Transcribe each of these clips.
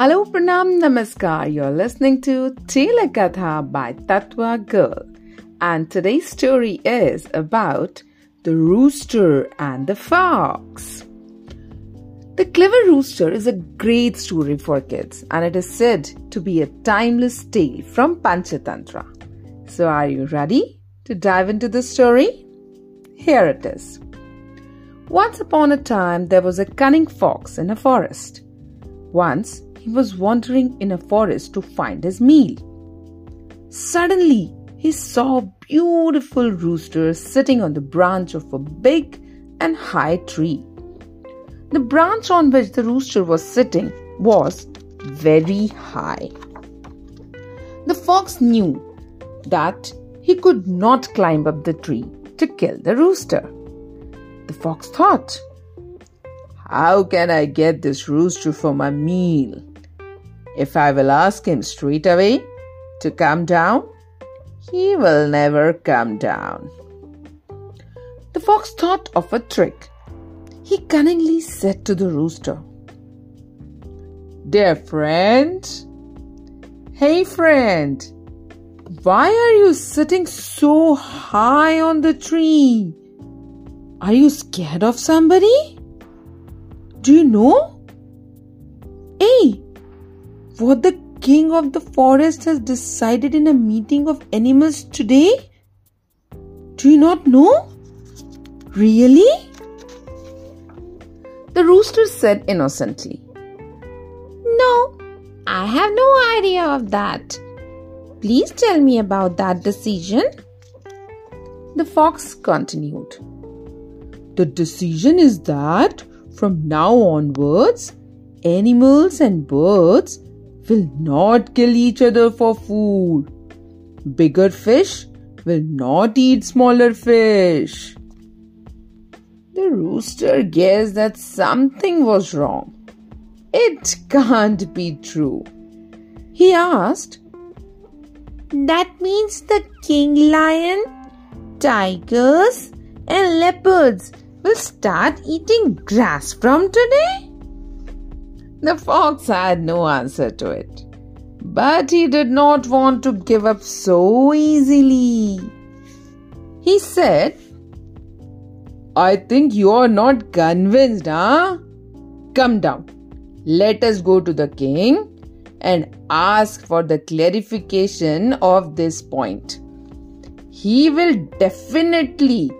Hello, Pranam Namaskar. You're listening to Telakatha by Tatva Girl. And today's story is about the rooster and the fox. The Clever Rooster is a great story for kids and it is said to be a timeless tale from Panchatantra. So, are you ready to dive into the story? Here it is. Once upon a time, there was a cunning fox in a forest. Once, he was wandering in a forest to find his meal. Suddenly, he saw a beautiful rooster sitting on the branch of a big and high tree. The branch on which the rooster was sitting was very high. The fox knew that he could not climb up the tree to kill the rooster. The fox thought, How can I get this rooster for my meal? If I will ask him straight away to come down, he will never come down. The fox thought of a trick. He cunningly said to the rooster, Dear friend, hey friend, why are you sitting so high on the tree? Are you scared of somebody? Do you know? Hey, what the king of the forest has decided in a meeting of animals today? Do you not know? Really? The rooster said innocently. No, I have no idea of that. Please tell me about that decision. The fox continued. The decision is that from now onwards, animals and birds will not kill each other for food. Bigger fish will not eat smaller fish. The rooster guessed that something was wrong. It can't be true. He asked, That means the king lion, tigers, and leopards will start eating grass from today? The fox had no answer to it. But he did not want to give up so easily. He said, I think you are not convinced, huh? Come down. Let us go to the king and ask for the clarification of this point. He will definitely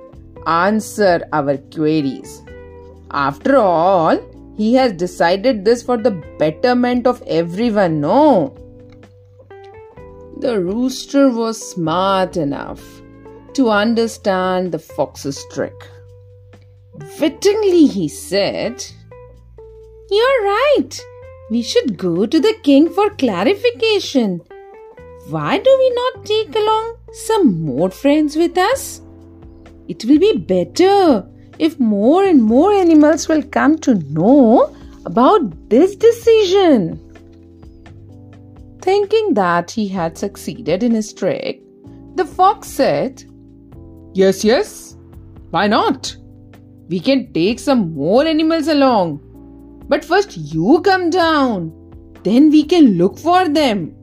answer our queries. After all, he has decided this for the betterment of everyone, no? The rooster was smart enough to understand the fox's trick. Wittingly, he said, You're right. We should go to the king for clarification. Why do we not take along some more friends with us? It will be better if more and more animals will come to know about this decision. Thinking that he had succeeded in his trick, the fox said, Yes, yes, why not? We can take some more animals along. But first, you come down. Then we can look for them.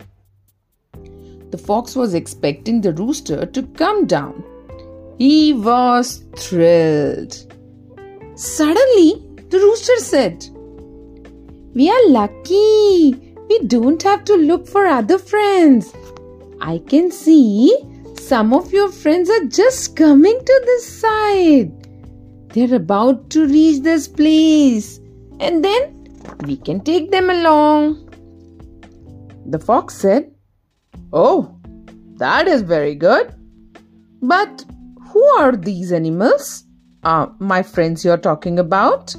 The fox was expecting the rooster to come down he was thrilled. Suddenly, the rooster said, We are lucky. We don't have to look for other friends. I can see some of your friends are just coming to this side. They're about to reach this place. And then we can take them along. The fox said, Oh, that is very good. But who are these animals? Uh, my friends you're talking about?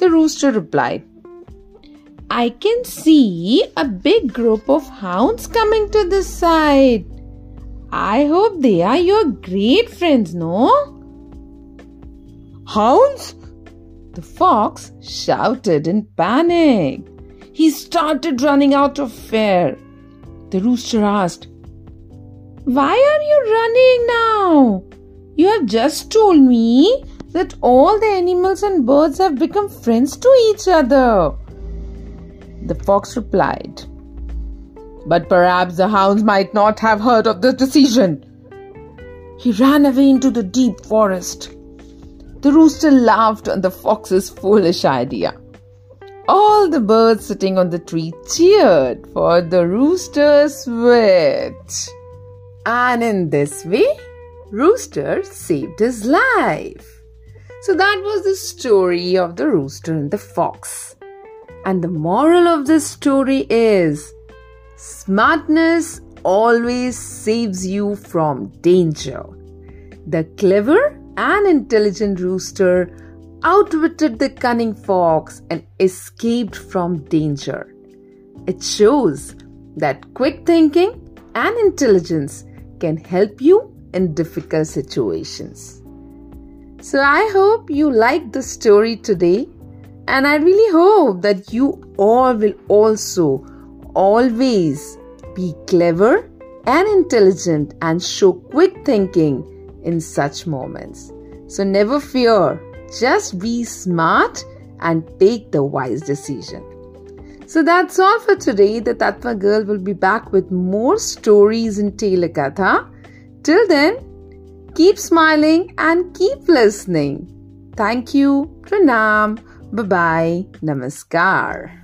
The rooster replied, I can see a big group of hounds coming to this side. I hope they are your great friends, no? Hounds? The fox shouted in panic. He started running out of fear. The rooster asked, why are you running now? You have just told me that all the animals and birds have become friends to each other. the fox replied. But perhaps the hounds might not have heard of the decision. He ran away into the deep forest. The rooster laughed at the fox's foolish idea. All the birds sitting on the tree cheered for the rooster's wit. And in this way, Rooster saved his life. So that was the story of the rooster and the fox. And the moral of this story is smartness always saves you from danger. The clever and intelligent rooster outwitted the cunning fox and escaped from danger. It shows that quick thinking and intelligence can help you in difficult situations. So, I hope you liked the story today, and I really hope that you all will also always be clever and intelligent and show quick thinking in such moments. So, never fear, just be smart and take the wise decision. So that's all for today. The Tatva girl will be back with more stories in Telekatha. Till then, keep smiling and keep listening. Thank you. Pranam. Bye bye. Namaskar.